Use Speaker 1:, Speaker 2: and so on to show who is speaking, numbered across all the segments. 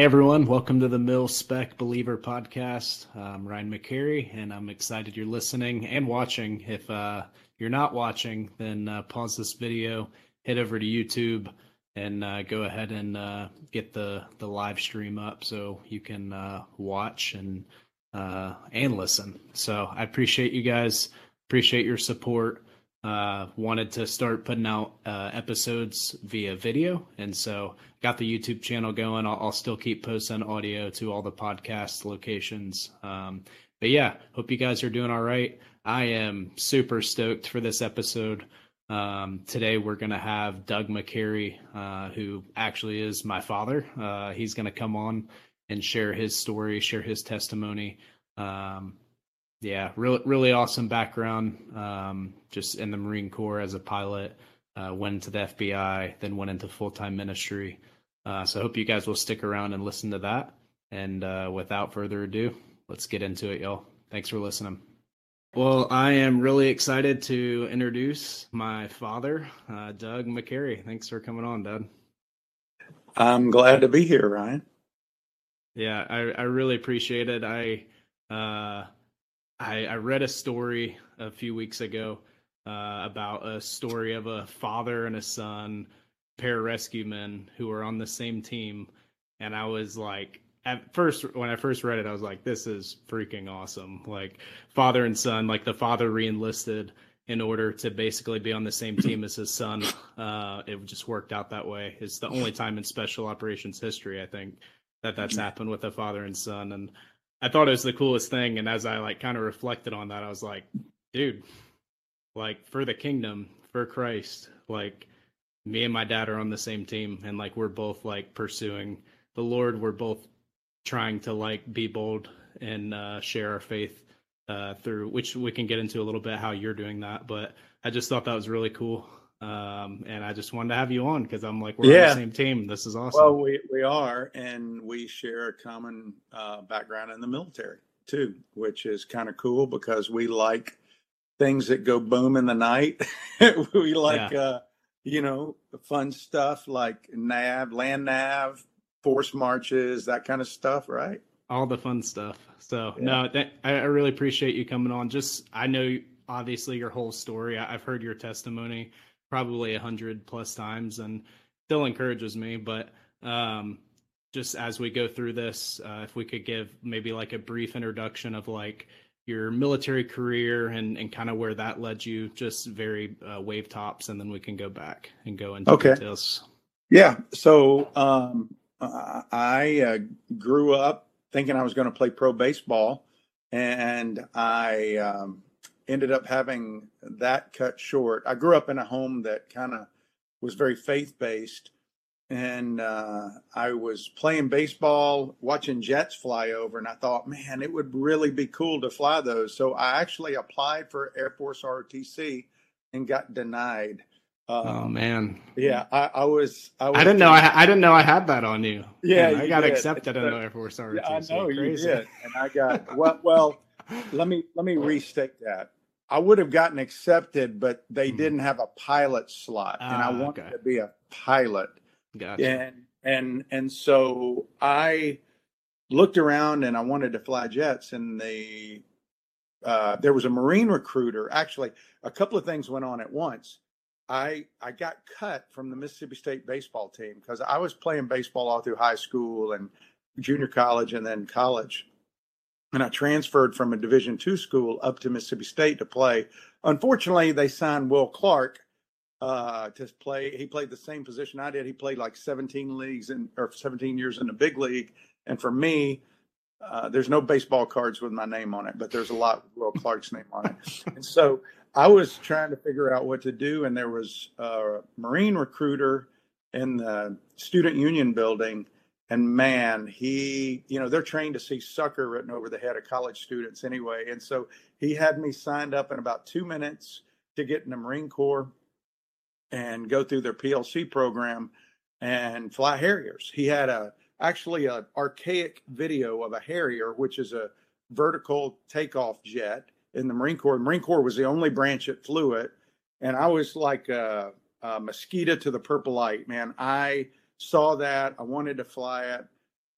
Speaker 1: Hey everyone, welcome to the Mil Spec Believer podcast. I'm Ryan McCary, and I'm excited you're listening and watching. If uh, you're not watching, then uh, pause this video, head over to YouTube, and uh, go ahead and uh, get the the live stream up so you can uh, watch and uh, and listen. So I appreciate you guys, appreciate your support uh, wanted to start putting out uh, episodes via video, and so got the YouTube channel going. I'll, I'll, still keep posting audio to all the podcast locations. Um, but yeah, hope you guys are doing all right. I am super stoked for this episode. Um, today we're to have Doug McCary, uh, who actually is my father. Uh, he's to come on and share his story, share his testimony. Um, yeah, really, really awesome background. Um, just in the Marine Corps as a pilot, uh, went into the FBI, then went into full time ministry. Uh, so I hope you guys will stick around and listen to that. And uh, without further ado, let's get into it, y'all. Thanks for listening. Well, I am really excited to introduce my father, uh, Doug McCary. Thanks for coming on, Doug.
Speaker 2: I'm glad to be here, Ryan.
Speaker 1: Yeah, I, I really appreciate it. I uh, I, I read a story a few weeks ago uh, about a story of a father and a son, pararescue men who were on the same team, and I was like, at first when I first read it, I was like, this is freaking awesome. Like father and son, like the father reenlisted in order to basically be on the same team as his son. Uh, it just worked out that way. It's the only time in special operations history, I think, that that's mm-hmm. happened with a father and son. And I thought it was the coolest thing. And as I like kind of reflected on that, I was like, dude, like for the kingdom, for Christ, like me and my dad are on the same team and like we're both like pursuing the Lord. We're both trying to like be bold and uh, share our faith uh, through which we can get into a little bit how you're doing that. But I just thought that was really cool. Um, and I just wanted to have you on because I'm like, we're yeah. on the same team. This is awesome.
Speaker 2: Well, we, we are, and we share a common uh, background in the military too, which is kind of cool because we like things that go boom in the night. we like, yeah. uh, you know, fun stuff like nav, land nav, force marches, that kind of stuff, right?
Speaker 1: All the fun stuff. So yeah. no, that, I, I really appreciate you coming on. Just I know obviously your whole story. I, I've heard your testimony probably a hundred plus times and still encourages me. But um, just as we go through this, uh, if we could give maybe like a brief introduction of like your military career and, and kind of where that led you, just very uh, wave tops, and then we can go back and go into okay. details.
Speaker 2: Yeah. So um, I uh, grew up thinking I was going to play pro baseball, and I um, ended up having that cut short. I grew up in a home that kind of was very faith based. And uh, I was playing baseball, watching jets fly over, and I thought, man, it would really be cool to fly those. So I actually applied for Air Force ROTC and got denied.
Speaker 1: Um, oh man!
Speaker 2: Yeah, I, I, was,
Speaker 1: I, was. I didn't know. I, I didn't know I had that on you. Yeah, I got did. accepted in the Air Force ROTC. Yeah, I know Crazy. you did,
Speaker 2: and I got well. Well, let me let me restate that. I would have gotten accepted, but they mm didn't have a pilot slot, and I ah, wanted okay. to be a pilot. Gotcha. And and and so I looked around and I wanted to fly jets, and they uh, there was a Marine recruiter. Actually, a couple of things went on at once. I I got cut from the Mississippi State baseball team because I was playing baseball all through high school and junior college and then college and I transferred from a Division two school up to Mississippi State to play. Unfortunately, they signed Will Clark uh, to play. He played the same position I did. He played like 17 leagues and or 17 years in the big league. And for me, uh, there's no baseball cards with my name on it, but there's a lot with Will Clark's name on it. And so I was trying to figure out what to do, and there was a Marine recruiter in the student union building and man, he, you know, they're trained to see sucker written over the head of college students anyway. And so he had me signed up in about two minutes to get in the Marine Corps and go through their PLC program and fly Harriers. He had a actually an archaic video of a Harrier, which is a vertical takeoff jet in the Marine Corps. The Marine Corps was the only branch that flew it, and I was like a, a mosquito to the purple light. Man, I saw that. I wanted to fly it.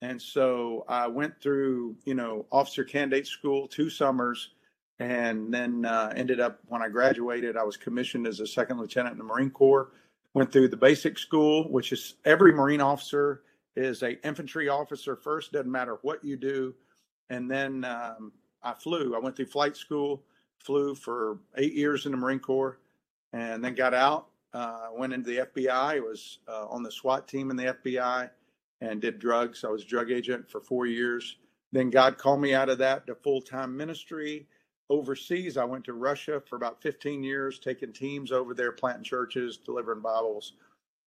Speaker 2: And so I went through, you know, officer candidate school two summers, and then uh, ended up when I graduated, I was commissioned as a second lieutenant in the Marine Corps. Went through the basic school, which is every Marine officer is a infantry officer first. Doesn't matter what you do, and then um, I flew. I went through flight school, flew for eight years in the Marine Corps, and then got out. Uh, went into the FBI. Was uh, on the SWAT team in the FBI and did drugs. I was a drug agent for four years. Then God called me out of that to full time ministry overseas. I went to Russia for about 15 years, taking teams over there, planting churches, delivering Bibles.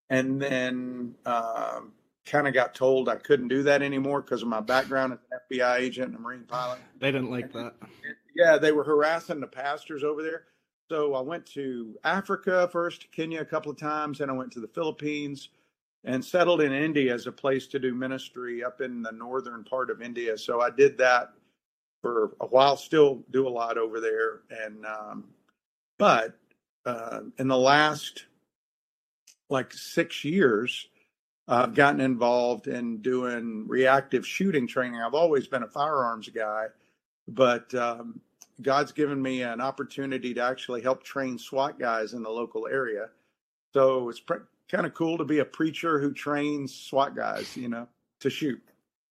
Speaker 2: And then um, kind of got told I couldn't do that anymore because of my background as an FBI agent and a Marine pilot.
Speaker 1: They didn't like that.
Speaker 2: Yeah, they were harassing the pastors over there. So I went to Africa first, Kenya a couple of times, and I went to the Philippines and settled in India as a place to do ministry up in the northern part of India. So I did that for a while, still do a lot over there. And, um, but uh, in the last like six years, I've gotten involved in doing reactive shooting training. I've always been a firearms guy, but um, God's given me an opportunity to actually help train SWAT guys in the local area. So it's pre- kind of cool to be a preacher who trains SWAT guys, you know, to shoot.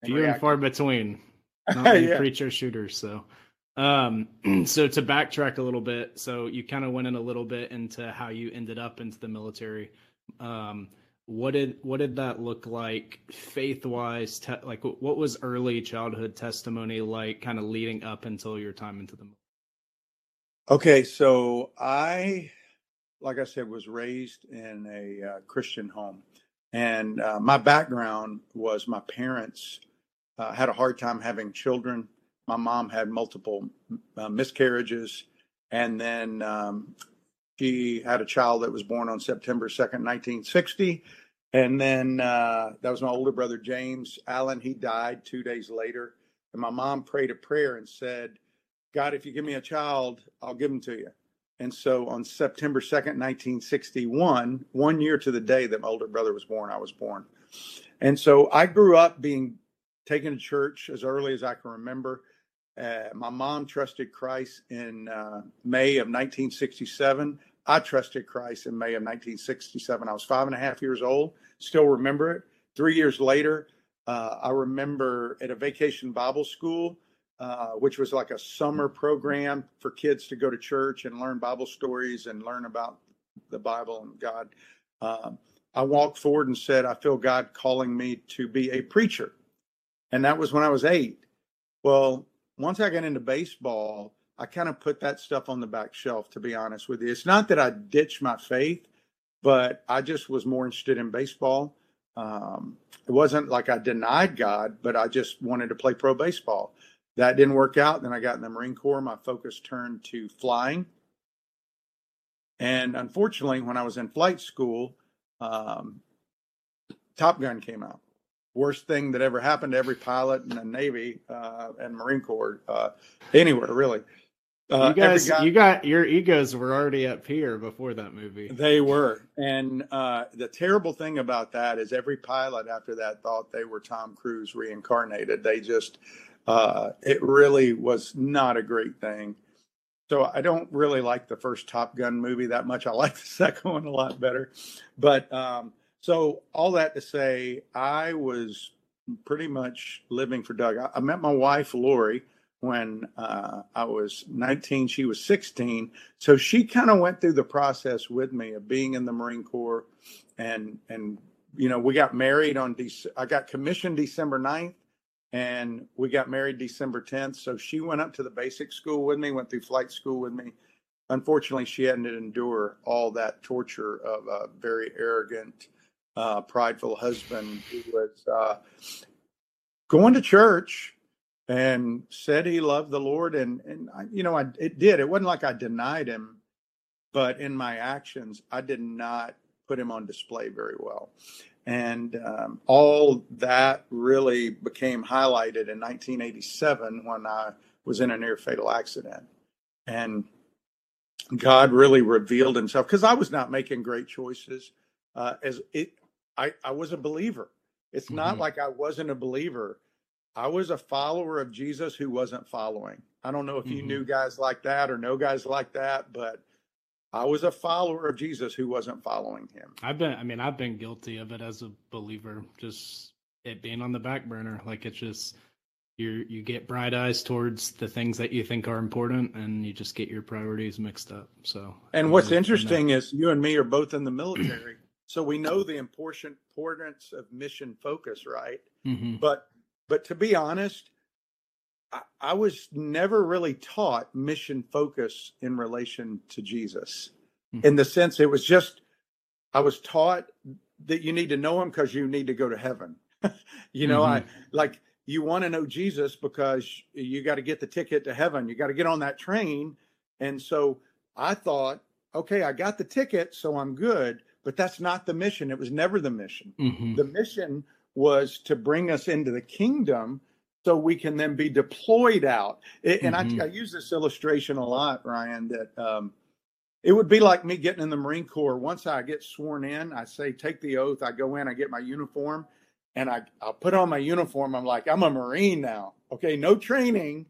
Speaker 1: Few and far between. Not many yeah. preacher shooters. So, um, so to backtrack a little bit, so you kind of went in a little bit into how you ended up into the military. Um, what did what did that look like faith wise? Te- like, what was early childhood testimony like, kind of leading up until your time into the?
Speaker 2: Okay, so I like I said, was raised in a uh, Christian home. And uh, my background was my parents uh, had a hard time having children. My mom had multiple uh, miscarriages. And then um, she had a child that was born on September 2nd, 1960. And then uh, that was my older brother, James Allen. He died two days later. And my mom prayed a prayer and said, God, if you give me a child, I'll give him to you. And so on September 2nd, 1961, one year to the day that my older brother was born, I was born. And so I grew up being taken to church as early as I can remember. Uh, my mom trusted Christ in uh, May of 1967. I trusted Christ in May of 1967. I was five and a half years old, still remember it. Three years later, uh, I remember at a vacation Bible school, uh, which was like a summer program for kids to go to church and learn Bible stories and learn about the Bible and God. Uh, I walked forward and said, I feel God calling me to be a preacher. And that was when I was eight. Well, once I got into baseball, I kind of put that stuff on the back shelf, to be honest with you. It's not that I ditched my faith, but I just was more interested in baseball. Um, it wasn't like I denied God, but I just wanted to play pro baseball. That didn't work out. Then I got in the Marine Corps. My focus turned to flying. And unfortunately, when I was in flight school, um, Top Gun came out. Worst thing that ever happened to every pilot in the Navy uh, and Marine Corps, uh, anywhere really.
Speaker 1: Uh, you guys, guy, you got your egos were already up here before that movie.
Speaker 2: They were, and uh, the terrible thing about that is every pilot after that thought they were Tom Cruise reincarnated. They just uh, it really was not a great thing. So I don't really like the first Top Gun movie that much. I like the second one a lot better. But um, so all that to say, I was pretty much living for Doug. I, I met my wife Lori when uh, I was 19. She was 16. So she kind of went through the process with me of being in the Marine Corps, and and you know we got married on. De- I got commissioned December 9th and we got married December 10th. So she went up to the basic school with me, went through flight school with me. Unfortunately, she had to endure all that torture of a very arrogant, uh, prideful husband who was uh, going to church and said he loved the Lord. And, and I, you know, I, it did. It wasn't like I denied him, but in my actions, I did not put him on display very well. And um, all that really became highlighted in 1987 when I was in a near fatal accident. And God really revealed himself because I was not making great choices. Uh, as it, I, I was a believer. It's mm-hmm. not like I wasn't a believer. I was a follower of Jesus who wasn't following. I don't know if you mm-hmm. knew guys like that or know guys like that, but I was a follower of Jesus who wasn't following him.
Speaker 1: I've been, I mean, I've been guilty of it as a believer, just it being on the back burner. Like it's just, you you get bright eyes towards the things that you think are important and you just get your priorities mixed up so
Speaker 2: and what's interesting is you and me are both in the military so we know the importance of mission focus right mm-hmm. but but to be honest I, I was never really taught mission focus in relation to jesus mm-hmm. in the sense it was just i was taught that you need to know him because you need to go to heaven you know mm-hmm. i like you want to know Jesus because you got to get the ticket to heaven. You got to get on that train. And so I thought, okay, I got the ticket, so I'm good. But that's not the mission. It was never the mission. Mm-hmm. The mission was to bring us into the kingdom so we can then be deployed out. It, and mm-hmm. I, I, use this illustration a lot, Ryan, that um, it would be like me getting in the Marine Corps. Once I get sworn in, I say, take the oath. I go in, I get my uniform and I, I'll put on my uniform. I'm like, I'm a Marine now. Okay, no training,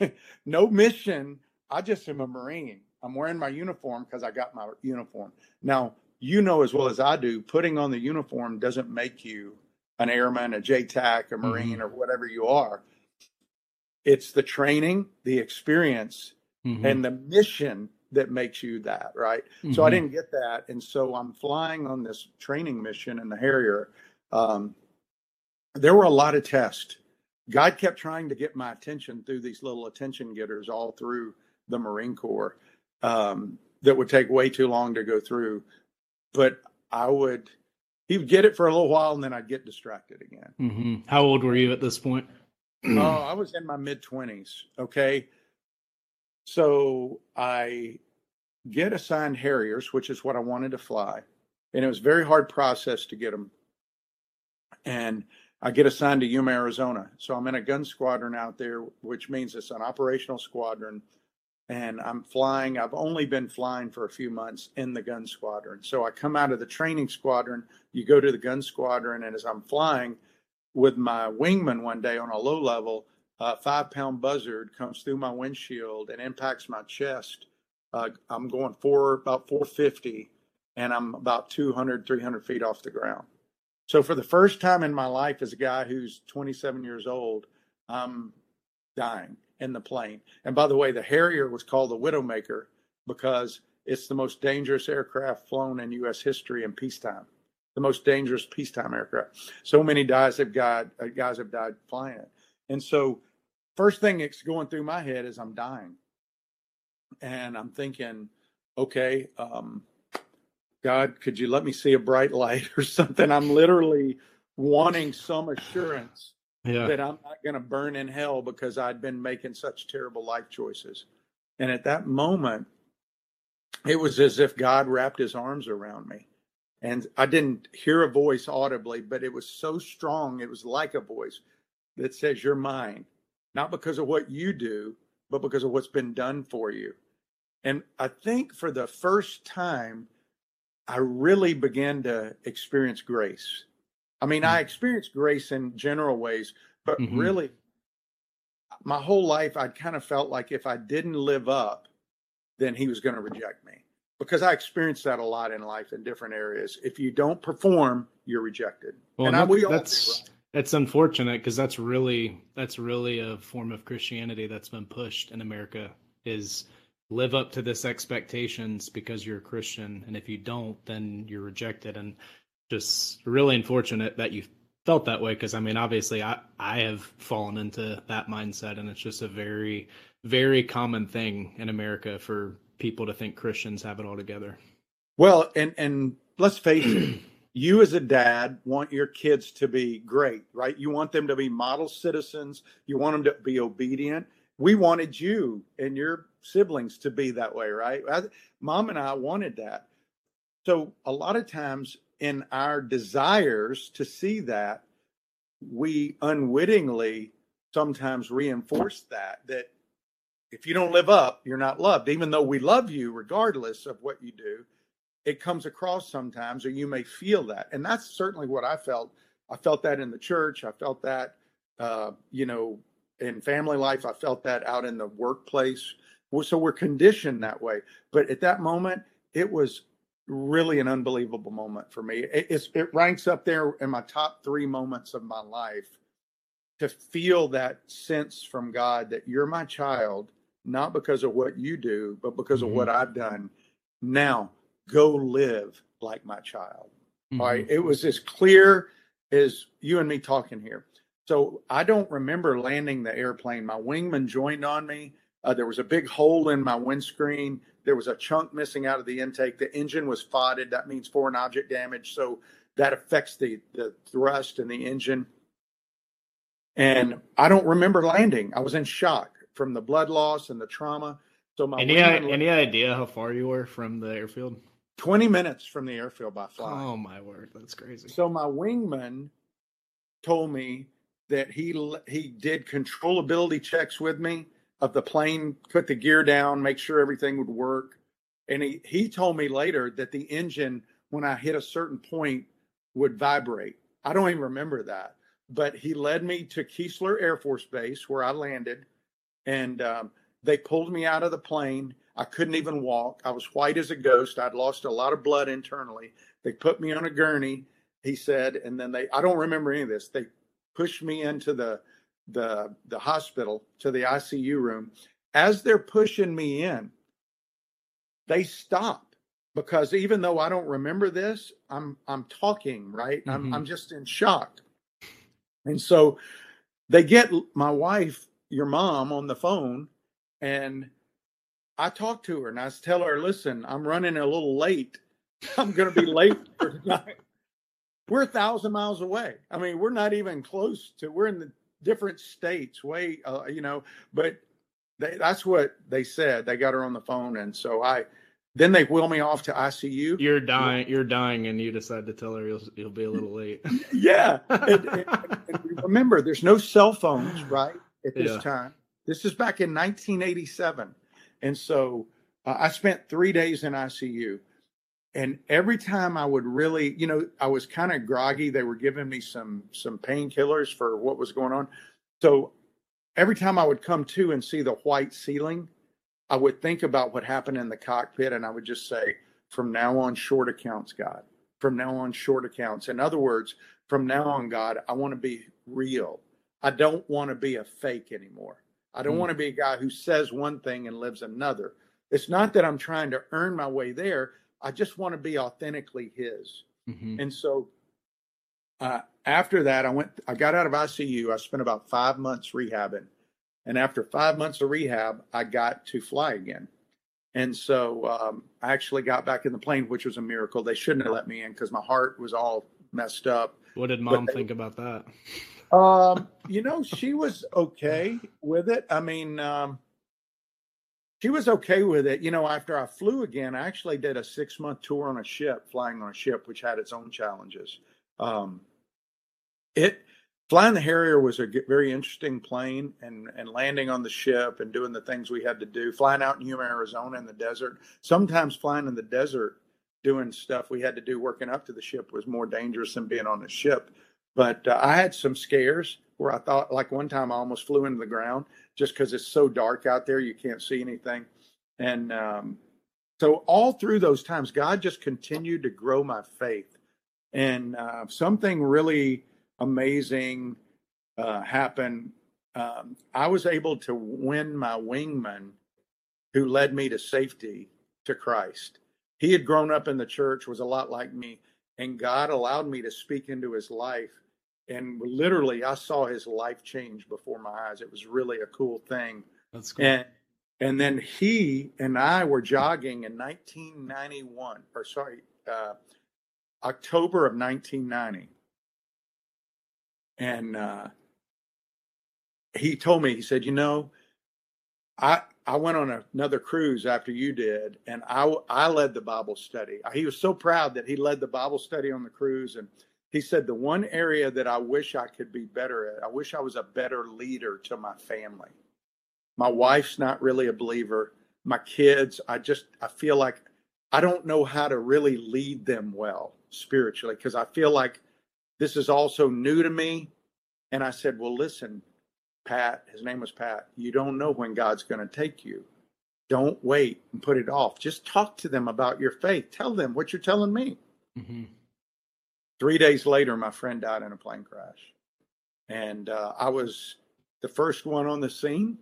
Speaker 2: no mission. I just am a Marine. I'm wearing my uniform because I got my uniform. Now, you know as well as I do, putting on the uniform doesn't make you an airman, a JTAC, a Marine, mm-hmm. or whatever you are. It's the training, the experience, mm-hmm. and the mission that makes you that, right? Mm-hmm. So I mm-hmm. didn't get that. And so I'm flying on this training mission in the Harrier. Um, there were a lot of tests. God kept trying to get my attention through these little attention getters all through the Marine Corps um, that would take way too long to go through. But I would, he would get it for a little while and then I'd get distracted again.
Speaker 1: Mm-hmm. How old were you at this point?
Speaker 2: oh, I was in my mid 20s. Okay. So I get assigned Harriers, which is what I wanted to fly. And it was a very hard process to get them. And I get assigned to Yuma, Arizona. So I'm in a gun squadron out there, which means it's an operational squadron. And I'm flying. I've only been flying for a few months in the gun squadron. So I come out of the training squadron, you go to the gun squadron, and as I'm flying with my wingman one day on a low level, a five pound buzzard comes through my windshield and impacts my chest. Uh, I'm going for about 450 and I'm about 200, 300 feet off the ground. So for the first time in my life, as a guy who's 27 years old, I'm dying in the plane. And by the way, the Harrier was called the Widowmaker because it's the most dangerous aircraft flown in U.S. history in peacetime. The most dangerous peacetime aircraft. So many guys have died. Uh, guys have died flying it. And so, first thing that's going through my head is I'm dying, and I'm thinking, okay, um, God, could you let me see a bright light or something? I'm literally wanting some assurance yeah. that I'm not going to burn in hell because I'd been making such terrible life choices. And at that moment, it was as if God wrapped his arms around me. And I didn't hear a voice audibly, but it was so strong, it was like a voice that says, You're mine, not because of what you do, but because of what's been done for you. And I think for the first time, I really began to experience grace. I mean, mm-hmm. I experienced grace in general ways, but mm-hmm. really, my whole life, I'd kind of felt like if I didn't live up, then he was going to reject me because I experienced that a lot in life in different areas. If you don't perform, you're rejected.
Speaker 1: Well, and I, we that's do, that's unfortunate because that's really that's really a form of Christianity that's been pushed in America is live up to this expectations because you're a Christian, and if you don't, then you're rejected. And just really unfortunate that you felt that way because I mean, obviously, I I have fallen into that mindset, and it's just a very very common thing in America for people to think Christians have it all together.
Speaker 2: Well, and and let's face it. You as a dad want your kids to be great, right? You want them to be model citizens. You want them to be obedient. We wanted you and your siblings to be that way, right? I, Mom and I wanted that. So a lot of times in our desires to see that, we unwittingly sometimes reinforce that that if you don't live up, you're not loved. Even though we love you regardless of what you do, it comes across sometimes, or you may feel that. And that's certainly what I felt I felt that in the church. I felt that, uh, you know, in family life. I felt that out in the workplace. So we're conditioned that way. But at that moment, it was really an unbelievable moment for me. It, it ranks up there in my top three moments of my life to feel that sense from God that you're my child, not because of what you do, but because mm-hmm. of what I've done. Now go live like my child. Mm-hmm. All right. It was as clear as you and me talking here. So I don't remember landing the airplane. My wingman joined on me. Uh, there was a big hole in my windscreen. There was a chunk missing out of the intake. The engine was fotted. That means foreign object damage. So that affects the, the thrust in the engine. And I don't remember landing. I was in shock from the blood loss and the trauma. So my
Speaker 1: any any idea how far you were from the airfield?
Speaker 2: 20 minutes from the airfield by flight.
Speaker 1: Oh my word, that's crazy.
Speaker 2: So my wingman told me that he he did controllability checks with me of the plane, put the gear down, make sure everything would work. And he he told me later that the engine when I hit a certain point would vibrate. I don't even remember that. But he led me to Keesler Air Force Base where I landed and um, they pulled me out of the plane I couldn't even walk. I was white as a ghost. I'd lost a lot of blood internally. They put me on a gurney, he said, and then they I don't remember any of this. They pushed me into the the the hospital to the ICU room. As they're pushing me in, they stop because even though I don't remember this, I'm I'm talking, right? Mm-hmm. I'm I'm just in shock. And so they get my wife, your mom on the phone and I talked to her and I tell her, listen, I'm running a little late. I'm going to be late for tonight. We're a thousand miles away. I mean, we're not even close to. We're in the different states, way, uh, you know. But they, that's what they said. They got her on the phone, and so I. Then they wheel me off to ICU.
Speaker 1: You're dying. You're dying, and you decide to tell her you'll, you'll be a little late.
Speaker 2: yeah. and, and, and remember, there's no cell phones, right? At this yeah. time. This is back in 1987. And so uh, I spent three days in ICU. And every time I would really, you know, I was kind of groggy. They were giving me some some painkillers for what was going on. So every time I would come to and see the white ceiling, I would think about what happened in the cockpit and I would just say, from now on, short accounts, God. From now on, short accounts. In other words, from now on, God, I want to be real. I don't want to be a fake anymore. I don't mm. want to be a guy who says one thing and lives another. It's not that I'm trying to earn my way there. I just want to be authentically His. Mm-hmm. And so uh, after that, I went. I got out of ICU. I spent about five months rehabbing, and after five months of rehab, I got to fly again. And so um, I actually got back in the plane, which was a miracle. They shouldn't have let me in because my heart was all messed up.
Speaker 1: What did mom they, think about that?
Speaker 2: Um, you know, she was okay with it. I mean, um, she was okay with it. You know, after I flew again, I actually did a six month tour on a ship, flying on a ship, which had its own challenges. Um, it flying the Harrier was a very interesting plane, and and landing on the ship and doing the things we had to do. Flying out in Yuma, Arizona, in the desert. Sometimes flying in the desert, doing stuff we had to do working up to the ship was more dangerous than being on the ship. But uh, I had some scares where I thought, like one time, I almost flew into the ground just because it's so dark out there, you can't see anything. And um, so, all through those times, God just continued to grow my faith. And uh, something really amazing uh, happened. Um, I was able to win my wingman who led me to safety to Christ. He had grown up in the church, was a lot like me, and God allowed me to speak into his life and literally I saw his life change before my eyes. It was really a cool thing.
Speaker 1: That's cool.
Speaker 2: And and then he and I were jogging in 1991, or sorry, uh, October of 1990, and uh, he told me he said, you know, I I went on another cruise after you did, and I I led the Bible study. He was so proud that he led the Bible study on the cruise and he said the one area that I wish I could be better at, I wish I was a better leader to my family. My wife's not really a believer. My kids, I just I feel like I don't know how to really lead them well spiritually because I feel like This is also new to me. And I said, Well, listen, Pat, his name was Pat, you don't know when God's going to take you. Don't wait and put it off. Just talk to them about your faith. Tell them what you're telling me. Mm-hmm. Three days later, my friend died in a plane crash. And uh, I was the first one on the scene.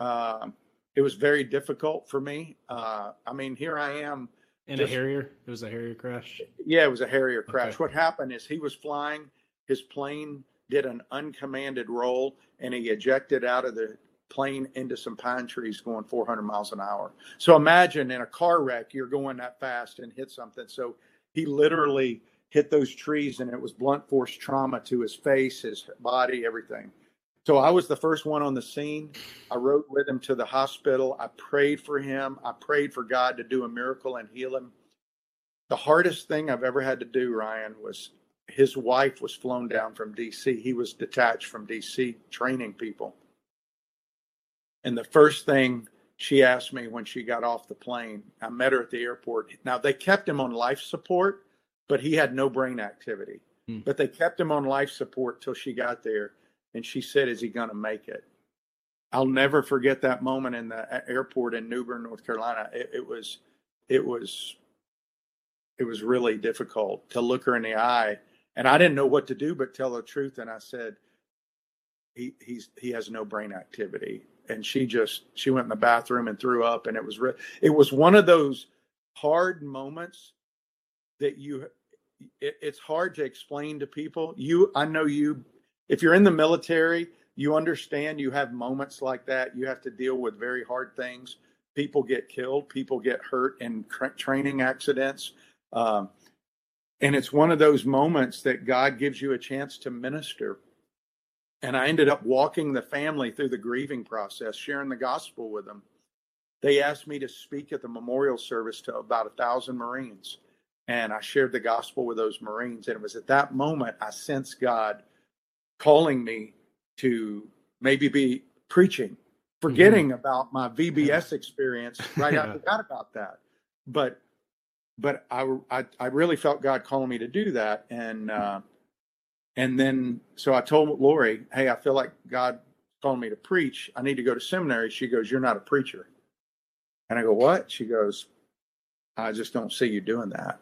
Speaker 2: Uh, it was very difficult for me. Uh, I mean, here I am.
Speaker 1: In just, a Harrier? It was a Harrier crash?
Speaker 2: Yeah, it was a Harrier crash. Okay. What happened is he was flying, his plane did an uncommanded roll, and he ejected out of the plane into some pine trees going 400 miles an hour. So imagine in a car wreck, you're going that fast and hit something. So he literally hit those trees, and it was blunt force trauma to his face, his body, everything. So I was the first one on the scene. I rode with him to the hospital. I prayed for him. I prayed for God to do a miracle and heal him. The hardest thing I've ever had to do, Ryan, was his wife was flown down from DC. He was detached from DC training people. And the first thing she asked me when she got off the plane, I met her at the airport. Now they kept him on life support, but he had no brain activity. Hmm. But they kept him on life support till she got there and she said, Is he going to make it? I'll never forget that moment in the airport in New Bern, North Carolina. It, it was, it was, it was really difficult to look her in the eye, and I didn't know what to do but tell the truth. And I said, "He, he's, he has no brain activity." And she just, she went in the bathroom and threw up, and it was, re- it was one of those hard moments that you, it, it's hard to explain to people. You, I know you if you're in the military, you understand you have moments like that. You have to deal with very hard things. People get killed, people get hurt in tra- training accidents. Um, and it's one of those moments that God gives you a chance to minister. And I ended up walking the family through the grieving process, sharing the gospel with them. They asked me to speak at the memorial service to about a thousand Marines. And I shared the gospel with those Marines. And it was at that moment I sensed God calling me to maybe be preaching, forgetting mm-hmm. about my VBS experience. Right, yeah. I forgot about that. But but I, I, I really felt God calling me to do that, and uh, and then so I told Lori, hey, I feel like God calling me to preach. I need to go to seminary. She goes, you're not a preacher, and I go, what? She goes, I just don't see you doing that.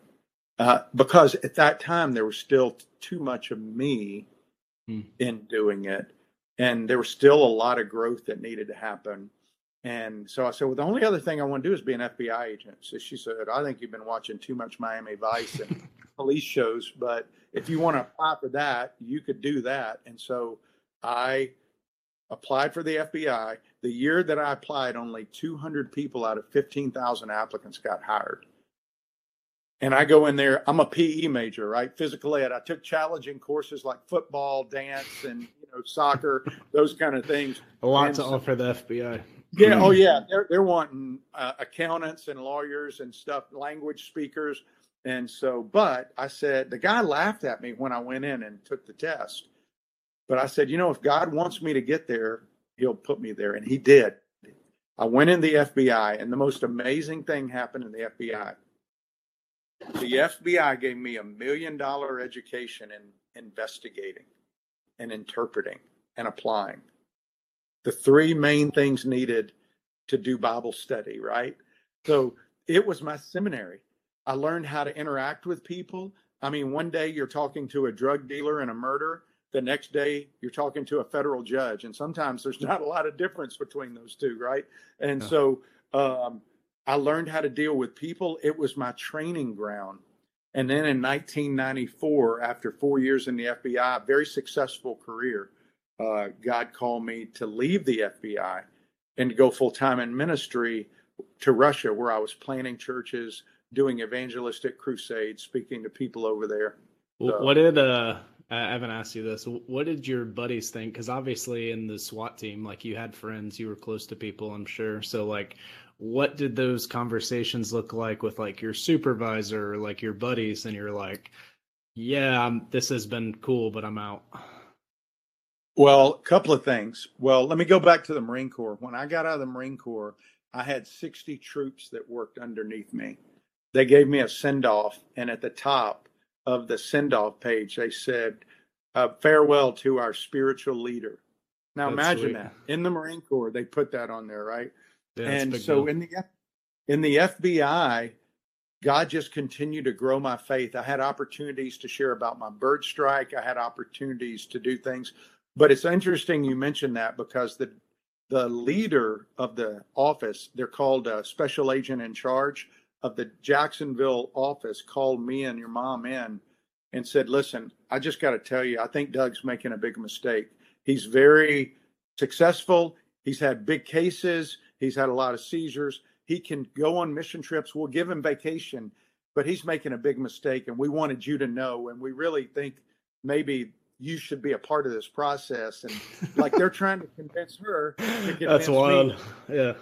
Speaker 2: Uh, because at that time there was still too much of me mm. in doing it. And there was still a lot of growth that needed to happen. And so I said, well, the only other thing I want to do is be an FBI agent. So she said, I think you've been watching too much Miami Vice and police shows, but if you want to apply for that, you could do that. And so I applied for the FBI. The year that I applied, only 200 people out of 15,000 applicants got hired and I go in there. I'm a PE major, right? Physical ed. I took challenging courses like football, dance, and you know soccer, those kind of things.
Speaker 1: A lot and to so, offer the FBI.
Speaker 2: Yeah. Oh yeah. They're they're wanting uh, accountants and lawyers and stuff, language speakers, and so. But I said the guy laughed at me when I went in and took the test. But I said, you know, if God wants me to get there, He'll put me there, and He did. I went in the FBI, and the most amazing thing happened in the FBI the FBI gave me a million dollar education in investigating and interpreting and applying. The three main things needed to do Bible study, right? So it was my seminary. I learned how to interact with people. I mean, one day you're talking to a drug dealer and a murderer. The next day you're talking to a federal judge. And sometimes there's not a lot of difference between those two, right? And so um, I learned how to deal with people. It was my training ground. And then in 1994, after four years in the FBI, very successful career, uh, God called me to leave the FBI and to go full time in ministry to Russia, where I was planting churches, doing evangelistic crusades, speaking to people over there.
Speaker 1: So, what did uh, I haven't asked you this. What did your buddies think? Because obviously, in the SWAT team, like you had friends, you were close to people, I'm sure. So, like, what did those conversations look like with like your supervisor or like your buddies and you're like yeah I'm, this has been cool but i'm out
Speaker 2: well a couple of things well let me go back to the marine corps when i got out of the marine corps i had 60 troops that worked underneath me they gave me a send off and at the top of the send off page they said uh, farewell to our spiritual leader. Now That's imagine sweet. that in the Marine Corps, they put that on there, right? Yeah, and so deal. in the in the FBI, God just continued to grow my faith. I had opportunities to share about my bird strike. I had opportunities to do things. But it's interesting you mentioned that because the the leader of the office, they're called a special agent in charge of the Jacksonville office, called me and your mom in and said, Listen, I just got to tell you, I think Doug's making a big mistake. He's very successful. He's had big cases. He's had a lot of seizures. He can go on mission trips. We'll give him vacation, but he's making a big mistake. And we wanted you to know. And we really think maybe you should be a part of this process. And like they're trying to convince her. To convince
Speaker 1: That's wild. Me. Yeah.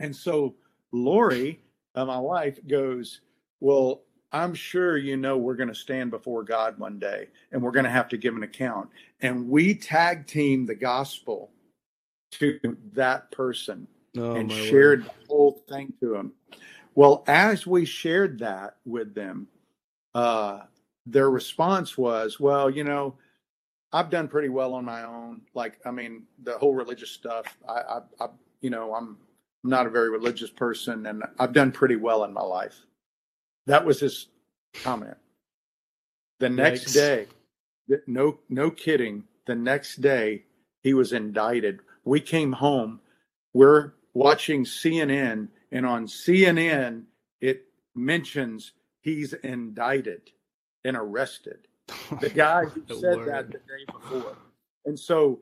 Speaker 2: And so Lori, uh, my wife, goes, Well, I'm sure you know we're going to stand before God one day and we're going to have to give an account. And we tag team the gospel to that person oh, and shared word. the whole thing to him. Well, as we shared that with them, uh, their response was, well, you know, I've done pretty well on my own. Like, I mean, the whole religious stuff, I, I, I you know, I'm not a very religious person and I've done pretty well in my life. That was his comment. The next Yikes. day, no, no kidding. The next day, he was indicted. We came home. We're watching CNN, and on CNN, it mentions he's indicted and arrested. The guy who the said word. that the day before. And so,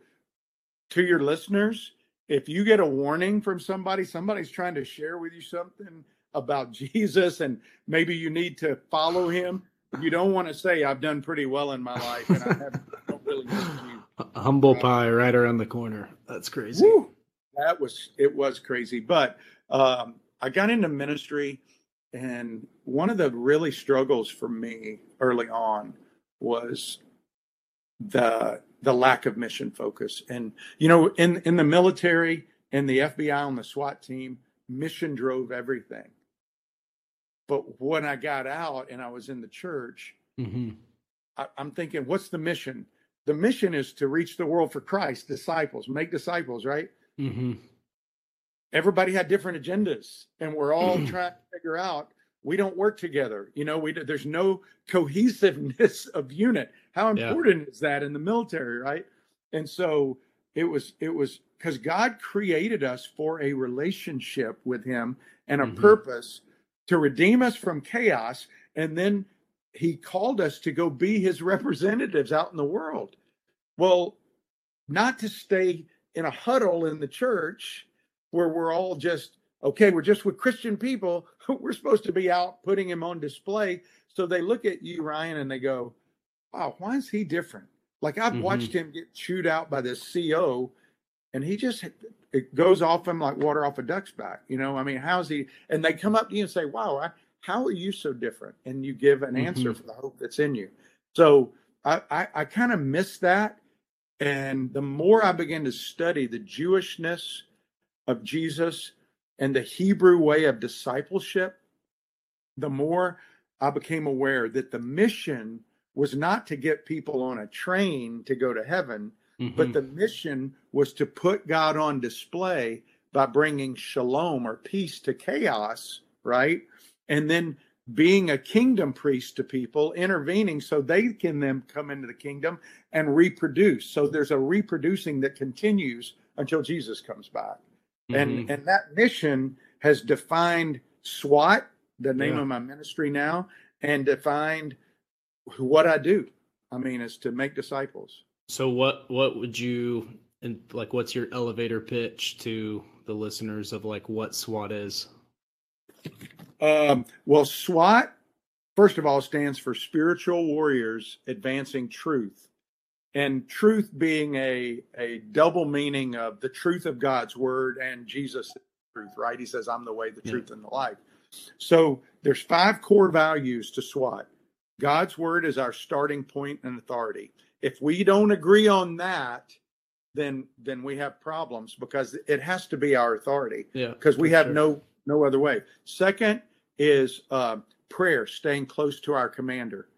Speaker 2: to your listeners, if you get a warning from somebody, somebody's trying to share with you something about Jesus and maybe you need to follow him, you don't want to say, I've done pretty well in my life and I, don't really
Speaker 1: you. Humble uh, pie right around the corner. That's crazy. Woo,
Speaker 2: that was, it was crazy. But um, I got into ministry and one of the really struggles for me early on was the the lack of mission focus. And you know, in in the military and the FBI on the SWAT team, mission drove everything. But when I got out and I was in the church, mm-hmm. I, I'm thinking, what's the mission? The mission is to reach the world for Christ, disciples, make disciples, right? Mm-hmm. Everybody had different agendas, and we're all trying to figure out we don't work together. You know, we there's no cohesiveness of unit. How important yeah. is that in the military, right? And so it was it was because God created us for a relationship with Him and a mm-hmm. purpose to redeem us from chaos, and then He called us to go be His representatives out in the world. Well, not to stay in a huddle in the church where we're all just okay, we're just with Christian people. We're supposed to be out putting him on display. So they look at you, Ryan, and they go, wow, why is he different? Like I've mm-hmm. watched him get chewed out by this CO and he just it goes off him like water off a duck's back. You know, I mean, how's he? And they come up to you and say, wow, I, how are you so different? And you give an mm-hmm. answer for the hope that's in you. So I, I, I kind of miss that. And the more I began to study the Jewishness of Jesus and the Hebrew way of discipleship, the more I became aware that the mission was not to get people on a train to go to heaven, mm-hmm. but the mission was to put God on display by bringing shalom or peace to chaos, right? And then being a kingdom priest to people, intervening so they can then come into the kingdom and reproduce. So there's a reproducing that continues until Jesus comes back. Mm-hmm. And and that mission has defined SWAT, the name yeah. of my ministry now, and defined what I do. I mean, is to make disciples.
Speaker 1: So what what would you and like what's your elevator pitch to the listeners of like what SWAT is?
Speaker 2: Um, well, SWAT first of all stands for Spiritual Warriors Advancing Truth and truth being a a double meaning of the truth of God's word and Jesus truth, right? He says, "I'm the way, the yeah. truth, and the life." So there's five core values to SWAT. God's word is our starting point and authority. If we don't agree on that, then then we have problems because it has to be our authority.
Speaker 1: Yeah,
Speaker 2: because we have sure. no no other way. Second is uh, prayer, staying close to our commander.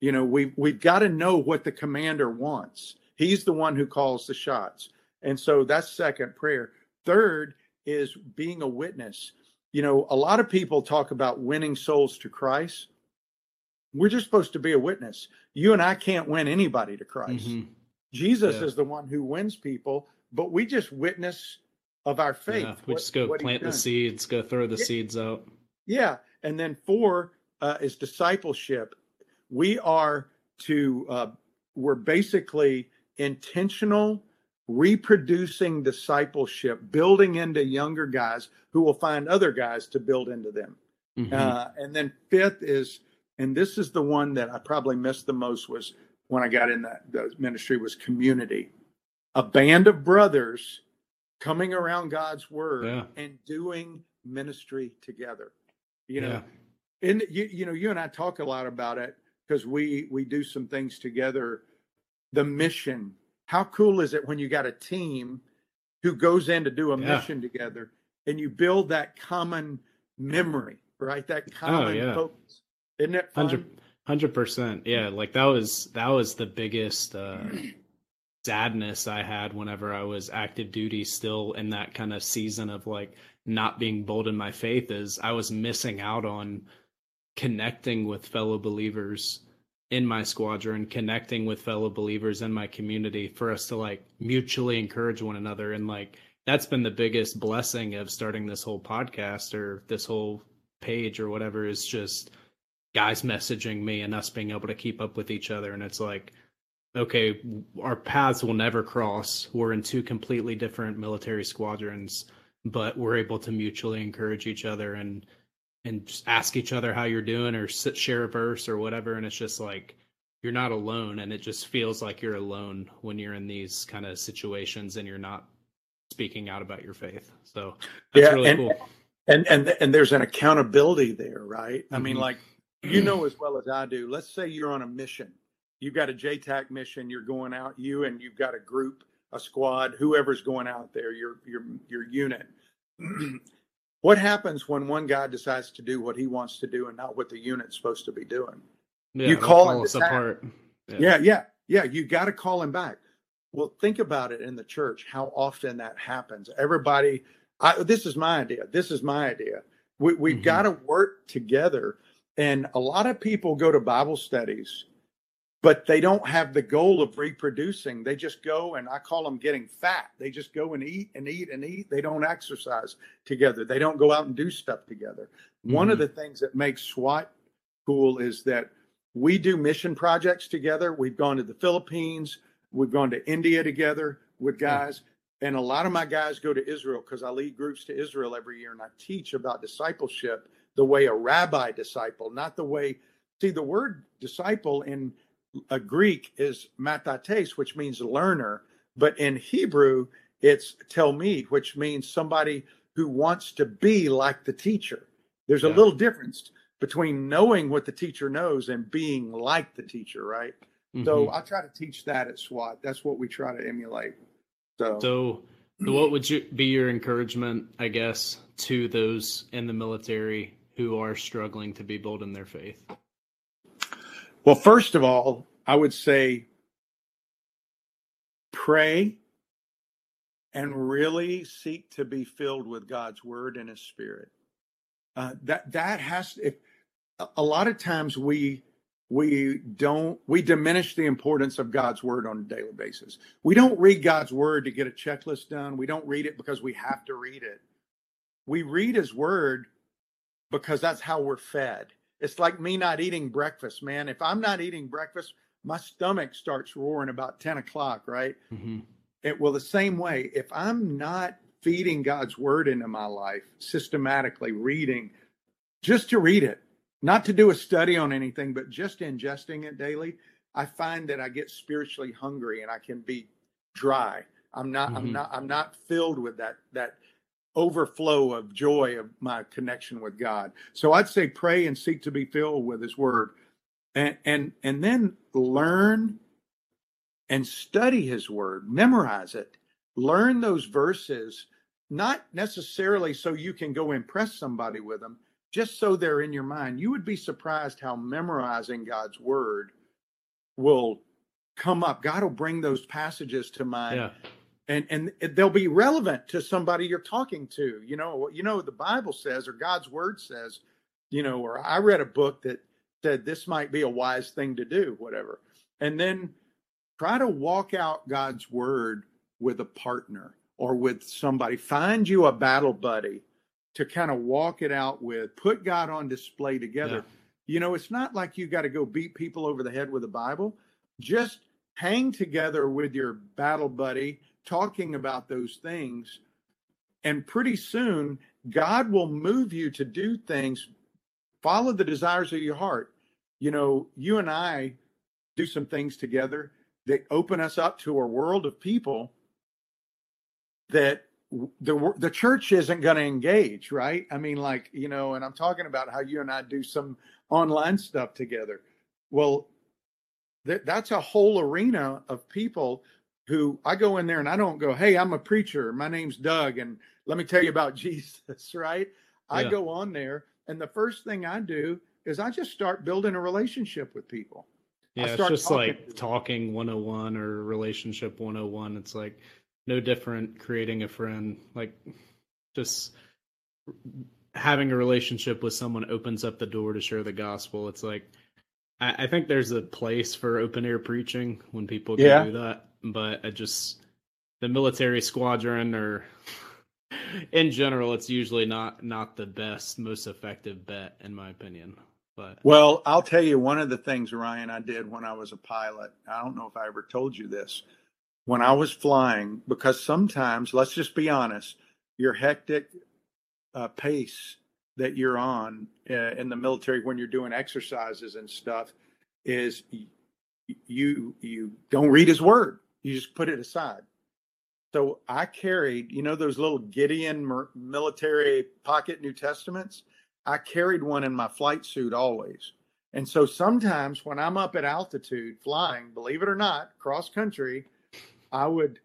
Speaker 2: You know, we we've got to know what the commander wants. He's the one who calls the shots. And so that's second prayer. Third is being a witness. You know, a lot of people talk about winning souls to Christ. We're just supposed to be a witness. You and I can't win anybody to Christ. Mm-hmm. Jesus yeah. is the one who wins people, but we just witness of our faith. Yeah,
Speaker 1: we what, just go plant the seeds, go throw the yeah. seeds out.
Speaker 2: Yeah. And then four uh, is discipleship. We are to, uh, we're basically intentional reproducing discipleship, building into younger guys who will find other guys to build into them. Mm-hmm. Uh, and then fifth is, and this is the one that I probably missed the most was when I got in that the ministry was community, a band of brothers coming around God's word yeah. and doing ministry together. You know, yeah. and you you know you and I talk a lot about it because we we do some things together. The mission how cool is it when you got a team who goes in to do a yeah. mission together and you build that common memory, right? That oh, common oh, yeah. focus. Isn't it fun?
Speaker 1: 100 percent. Yeah, like that was that was the biggest uh sadness I had whenever I was active duty still in that kind of season of like not being bold in my faith is I was missing out on connecting with fellow believers in my squadron connecting with fellow believers in my community for us to like mutually encourage one another. And like that's been the biggest blessing of starting this whole podcast or this whole page or whatever is just guys messaging me and us being able to keep up with each other. And it's like okay our paths will never cross. We're in two completely different military squadrons but we're able to mutually encourage each other and and just ask each other how you're doing or sit, share a verse or whatever. And it's just like you're not alone. And it just feels like you're alone when you're in these kind of situations and you're not speaking out about your faith. So that's yeah, really
Speaker 2: and,
Speaker 1: cool.
Speaker 2: and and and there's an accountability there right? Mm-hmm. i mean mm-hmm. like you know as well as i do let's say you're on a mission you've got a JTAC mission you're going out you and you've got a group a squad whoever's going out there your your your unit What happens when one guy decides to do what he wants to do and not what the unit's supposed to be doing? Yeah, you call him apart. Yeah. yeah, yeah, yeah. You got to call him back. Well, think about it in the church, how often that happens. Everybody, I, this is my idea. This is my idea. We, we've mm-hmm. got to work together. And a lot of people go to Bible studies but they don't have the goal of reproducing. They just go and I call them getting fat. They just go and eat and eat and eat. They don't exercise together. They don't go out and do stuff together. Mm-hmm. One of mm-hmm. the things that makes SWAT cool is that we do mission projects together. We've gone to the Philippines, we've gone to India together with guys. And a lot of my guys go to Israel because I lead groups to Israel every year and I teach about discipleship the way a rabbi disciple, not the way see the word disciple in a Greek is mathetes, which means learner, but in Hebrew it's telmid, which means somebody who wants to be like the teacher. There's yeah. a little difference between knowing what the teacher knows and being like the teacher, right? Mm-hmm. So I try to teach that at SWAT. That's what we try to emulate. So,
Speaker 1: so what would you be your encouragement, I guess, to those in the military who are struggling to be bold in their faith?
Speaker 2: Well, first of all, I would say pray and really seek to be filled with God's word and his spirit. Uh, that that has if a lot of times we we don't we diminish the importance of God's word on a daily basis. We don't read God's word to get a checklist done. We don't read it because we have to read it. We read his word because that's how we're fed. It's like me not eating breakfast, man. If I'm not eating breakfast, my stomach starts roaring about 10 o'clock, right? Mm-hmm. It well, the same way, if I'm not feeding God's word into my life systematically, reading just to read it, not to do a study on anything, but just ingesting it daily, I find that I get spiritually hungry and I can be dry. I'm not, mm-hmm. I'm not, I'm not filled with that, that overflow of joy of my connection with God. So I'd say pray and seek to be filled with his word and and and then learn and study his word, memorize it, learn those verses, not necessarily so you can go impress somebody with them, just so they're in your mind. You would be surprised how memorizing God's word will come up. God will bring those passages to mind.
Speaker 1: Yeah.
Speaker 2: And, and they'll be relevant to somebody you're talking to. You know, you know, the Bible says, or God's word says, you know, or I read a book that said this might be a wise thing to do, whatever. And then try to walk out God's word with a partner or with somebody. Find you a battle buddy to kind of walk it out with. Put God on display together. Yeah. You know, it's not like you got to go beat people over the head with the Bible. Just hang together with your battle buddy, talking about those things. And pretty soon, God will move you to do things, follow the desires of your heart. You know, you and I do some things together that open us up to a world of people that the the church isn't going to engage, right? I mean, like you know, and I'm talking about how you and I do some online stuff together. Well, th- that's a whole arena of people who I go in there and I don't go, "Hey, I'm a preacher. My name's Doug, and let me tell you about Jesus." Right? Yeah. I go on there, and the first thing I do is I just start building a relationship with people.
Speaker 1: Yeah, it's just like talking 101 or relationship 101. It's like no different creating a friend. Like just having a relationship with someone opens up the door to share the gospel. It's like I, I think there's a place for open air preaching when people can yeah. do that, but I just the military squadron or in general, it's usually not not the best, most effective bet, in my opinion. But
Speaker 2: well, I'll tell you one of the things, Ryan, I did when I was a pilot. I don't know if I ever told you this. When I was flying, because sometimes, let's just be honest, your hectic uh, pace that you're on uh, in the military when you're doing exercises and stuff is you you don't read his word. You just put it aside. So I carried, you know, those little Gideon military pocket New Testaments. I carried one in my flight suit always. And so sometimes when I'm up at altitude flying, believe it or not, cross country, I would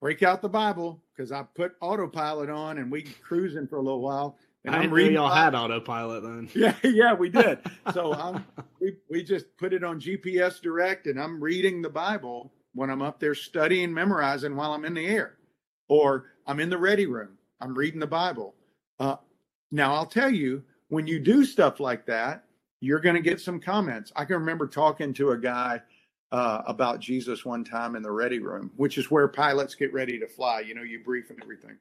Speaker 2: break out the Bible because I put autopilot on and we cruising for a little while. And
Speaker 1: I am reading. Y'all had autopilot then.
Speaker 2: Yeah, yeah, we did. so I'm, we we just put it on GPS Direct, and I'm reading the Bible when I'm up there studying, memorizing while I'm in the air, or I'm in the ready room. I'm reading the Bible. Uh, now I'll tell you, when you do stuff like that, you're going to get some comments. I can remember talking to a guy uh, about Jesus one time in the ready room, which is where pilots get ready to fly. You know, you brief and everything.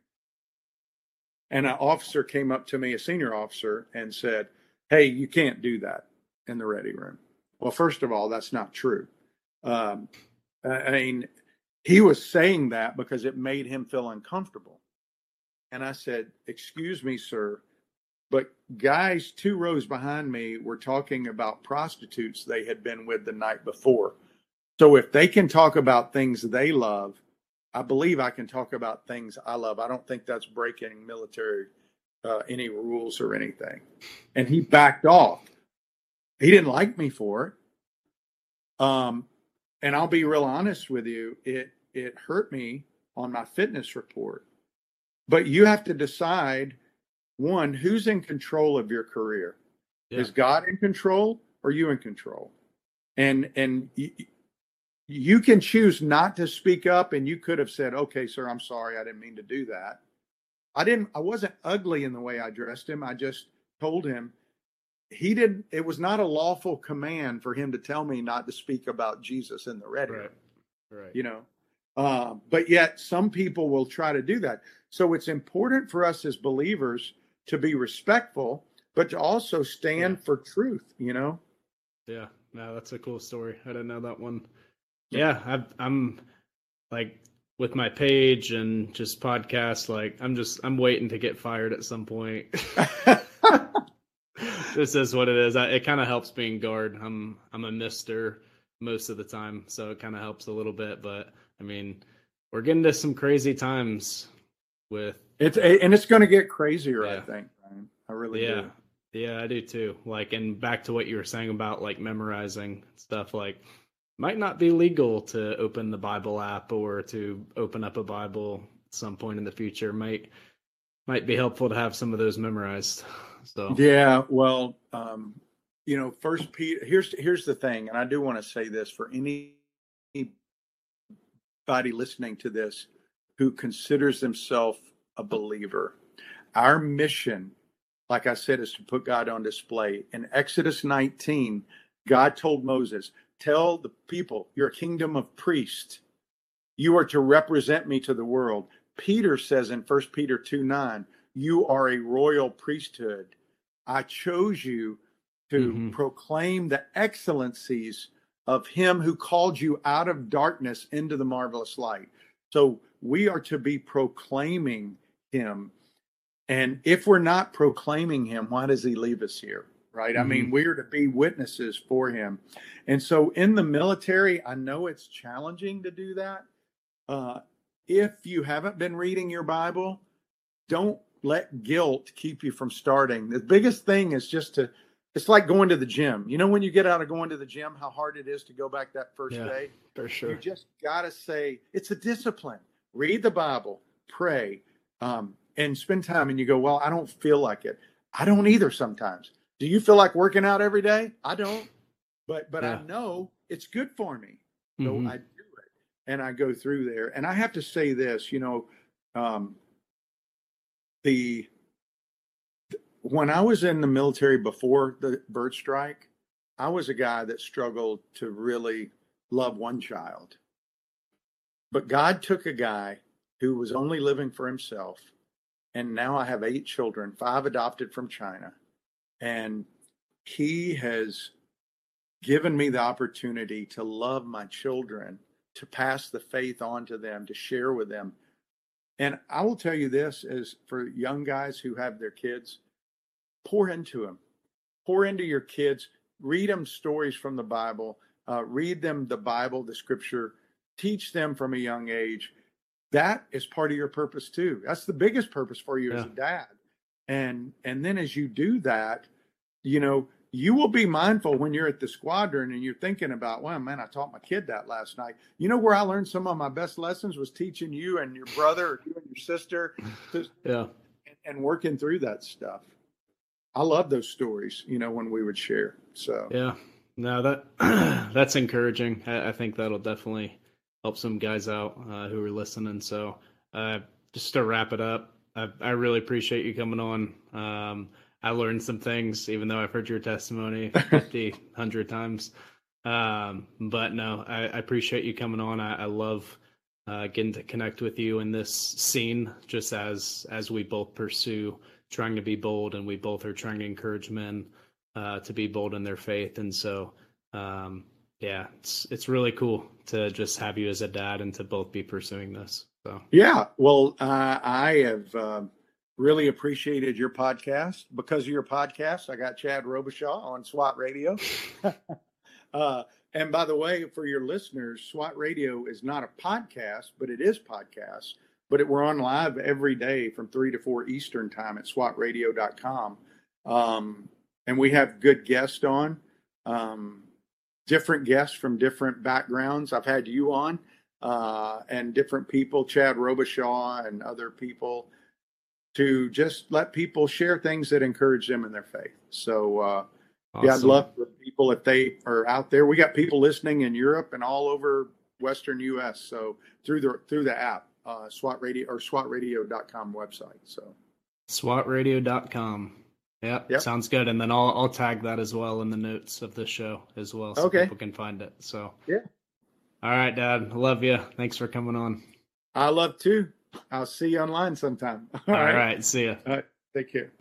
Speaker 2: And an officer came up to me, a senior officer, and said, Hey, you can't do that in the ready room. Well, first of all, that's not true. Um, I mean, he was saying that because it made him feel uncomfortable. And I said, Excuse me, sir, but guys two rows behind me were talking about prostitutes they had been with the night before. So if they can talk about things they love, I believe I can talk about things I love. I don't think that's breaking military uh, any rules or anything. And he backed off. He didn't like me for it. Um, and I'll be real honest with you. It it hurt me on my fitness report. But you have to decide one who's in control of your career. Yeah. Is God in control or you in control? And and you can choose not to speak up and you could have said okay sir i'm sorry i didn't mean to do that i didn't i wasn't ugly in the way i dressed him i just told him he didn't it was not a lawful command for him to tell me not to speak about jesus in the red right, right. you know uh, but yet some people will try to do that so it's important for us as believers to be respectful but to also stand yeah. for truth you know
Speaker 1: yeah no that's a cool story i didn't know that one yeah, i I'm like with my page and just podcast. Like I'm just I'm waiting to get fired at some point. this is what it is. I, it kind of helps being guard. I'm I'm a Mister most of the time, so it kind of helps a little bit. But I mean, we're getting to some crazy times with
Speaker 2: it's and it's going to get crazier. Yeah. I think. I really
Speaker 1: yeah.
Speaker 2: do.
Speaker 1: Yeah, I do too. Like, and back to what you were saying about like memorizing stuff. Like, might not be legal to open the Bible app or to open up a Bible at some point in the future. Might might be helpful to have some of those memorized. So
Speaker 2: yeah, well, um, you know, First Peter. Here's here's the thing, and I do want to say this for any anybody listening to this who considers themselves a believer. Our mission, like I said, is to put God on display. In Exodus 19, God told Moses, Tell the people, you're a kingdom of priests. You are to represent me to the world. Peter says in 1 Peter 2 9, You are a royal priesthood. I chose you to mm-hmm. proclaim the excellencies of him who called you out of darkness into the marvelous light. So we are to be proclaiming him. And if we're not proclaiming him, why does he leave us here? Right? Mm-hmm. I mean, mm-hmm. we're to be witnesses for him. And so in the military, I know it's challenging to do that. Uh, if you haven't been reading your Bible, don't let guilt keep you from starting. The biggest thing is just to it's like going to the gym. You know, when you get out of going to the gym, how hard it is to go back that first yeah, day?
Speaker 1: For sure.
Speaker 2: You just got to say, it's a discipline. Read the Bible, pray, um, and spend time. And you go, well, I don't feel like it. I don't either sometimes. Do you feel like working out every day? I don't. But but yeah. I know it's good for me. So mm-hmm. I do it. And I go through there. And I have to say this, you know, um, the when I was in the military before the bird strike, I was a guy that struggled to really love one child. But God took a guy who was only living for himself, and now I have eight children, five adopted from China, and he has given me the opportunity to love my children, to pass the faith on to them, to share with them. And I will tell you this as for young guys who have their kids, pour into them, pour into your kids, read them stories from the Bible, uh, read them the Bible, the scripture, teach them from a young age. That is part of your purpose too. That's the biggest purpose for you yeah. as a dad. And and then as you do that, you know, you will be mindful when you're at the squadron and you're thinking about, well, man, I taught my kid that last night. You know where I learned some of my best lessons was teaching you and your brother or you and your sister,
Speaker 1: to, yeah,
Speaker 2: and, and working through that stuff. I love those stories, you know, when we would share. So
Speaker 1: yeah, no, that that's encouraging. I, I, think that'll definitely help some guys out uh, who are listening. So uh, just to wrap it up, I, I really appreciate you coming on. Um, I learned some things, even though I've heard your testimony 50, 100 times. Um, but no, I, I, appreciate you coming on. I, I love uh, getting to connect with you in this scene, just as as we both pursue trying to be bold, and we both are trying to encourage men uh, to be bold in their faith. And so, um, yeah, it's it's really cool to just have you as a dad and to both be pursuing this. So
Speaker 2: yeah, well, uh, I have uh, really appreciated your podcast because of your podcast. I got Chad Robichaux on SWAT Radio. uh, and by the way, for your listeners, SWAT Radio is not a podcast, but it is podcast but it, we're on live every day from 3 to 4 Eastern time at swatradio.com. Um, and we have good guests on, um, different guests from different backgrounds. I've had you on uh, and different people, Chad Robichaux and other people, to just let people share things that encourage them in their faith. So, uh, awesome. yeah, I'd love for people if they are out there. We got people listening in Europe and all over Western U.S. So through the through the app uh, SWAT radio or SWATradio.com website. So
Speaker 1: SWATradio.com. Yeah, yep. sounds good. And then I'll I'll tag that as well in the notes of the show as well, so okay. people can find it. So
Speaker 2: yeah.
Speaker 1: All right, Dad. Love you. Thanks for coming on.
Speaker 2: I love too. I'll see you online sometime.
Speaker 1: All, All right. right. See you.
Speaker 2: All right. Take care.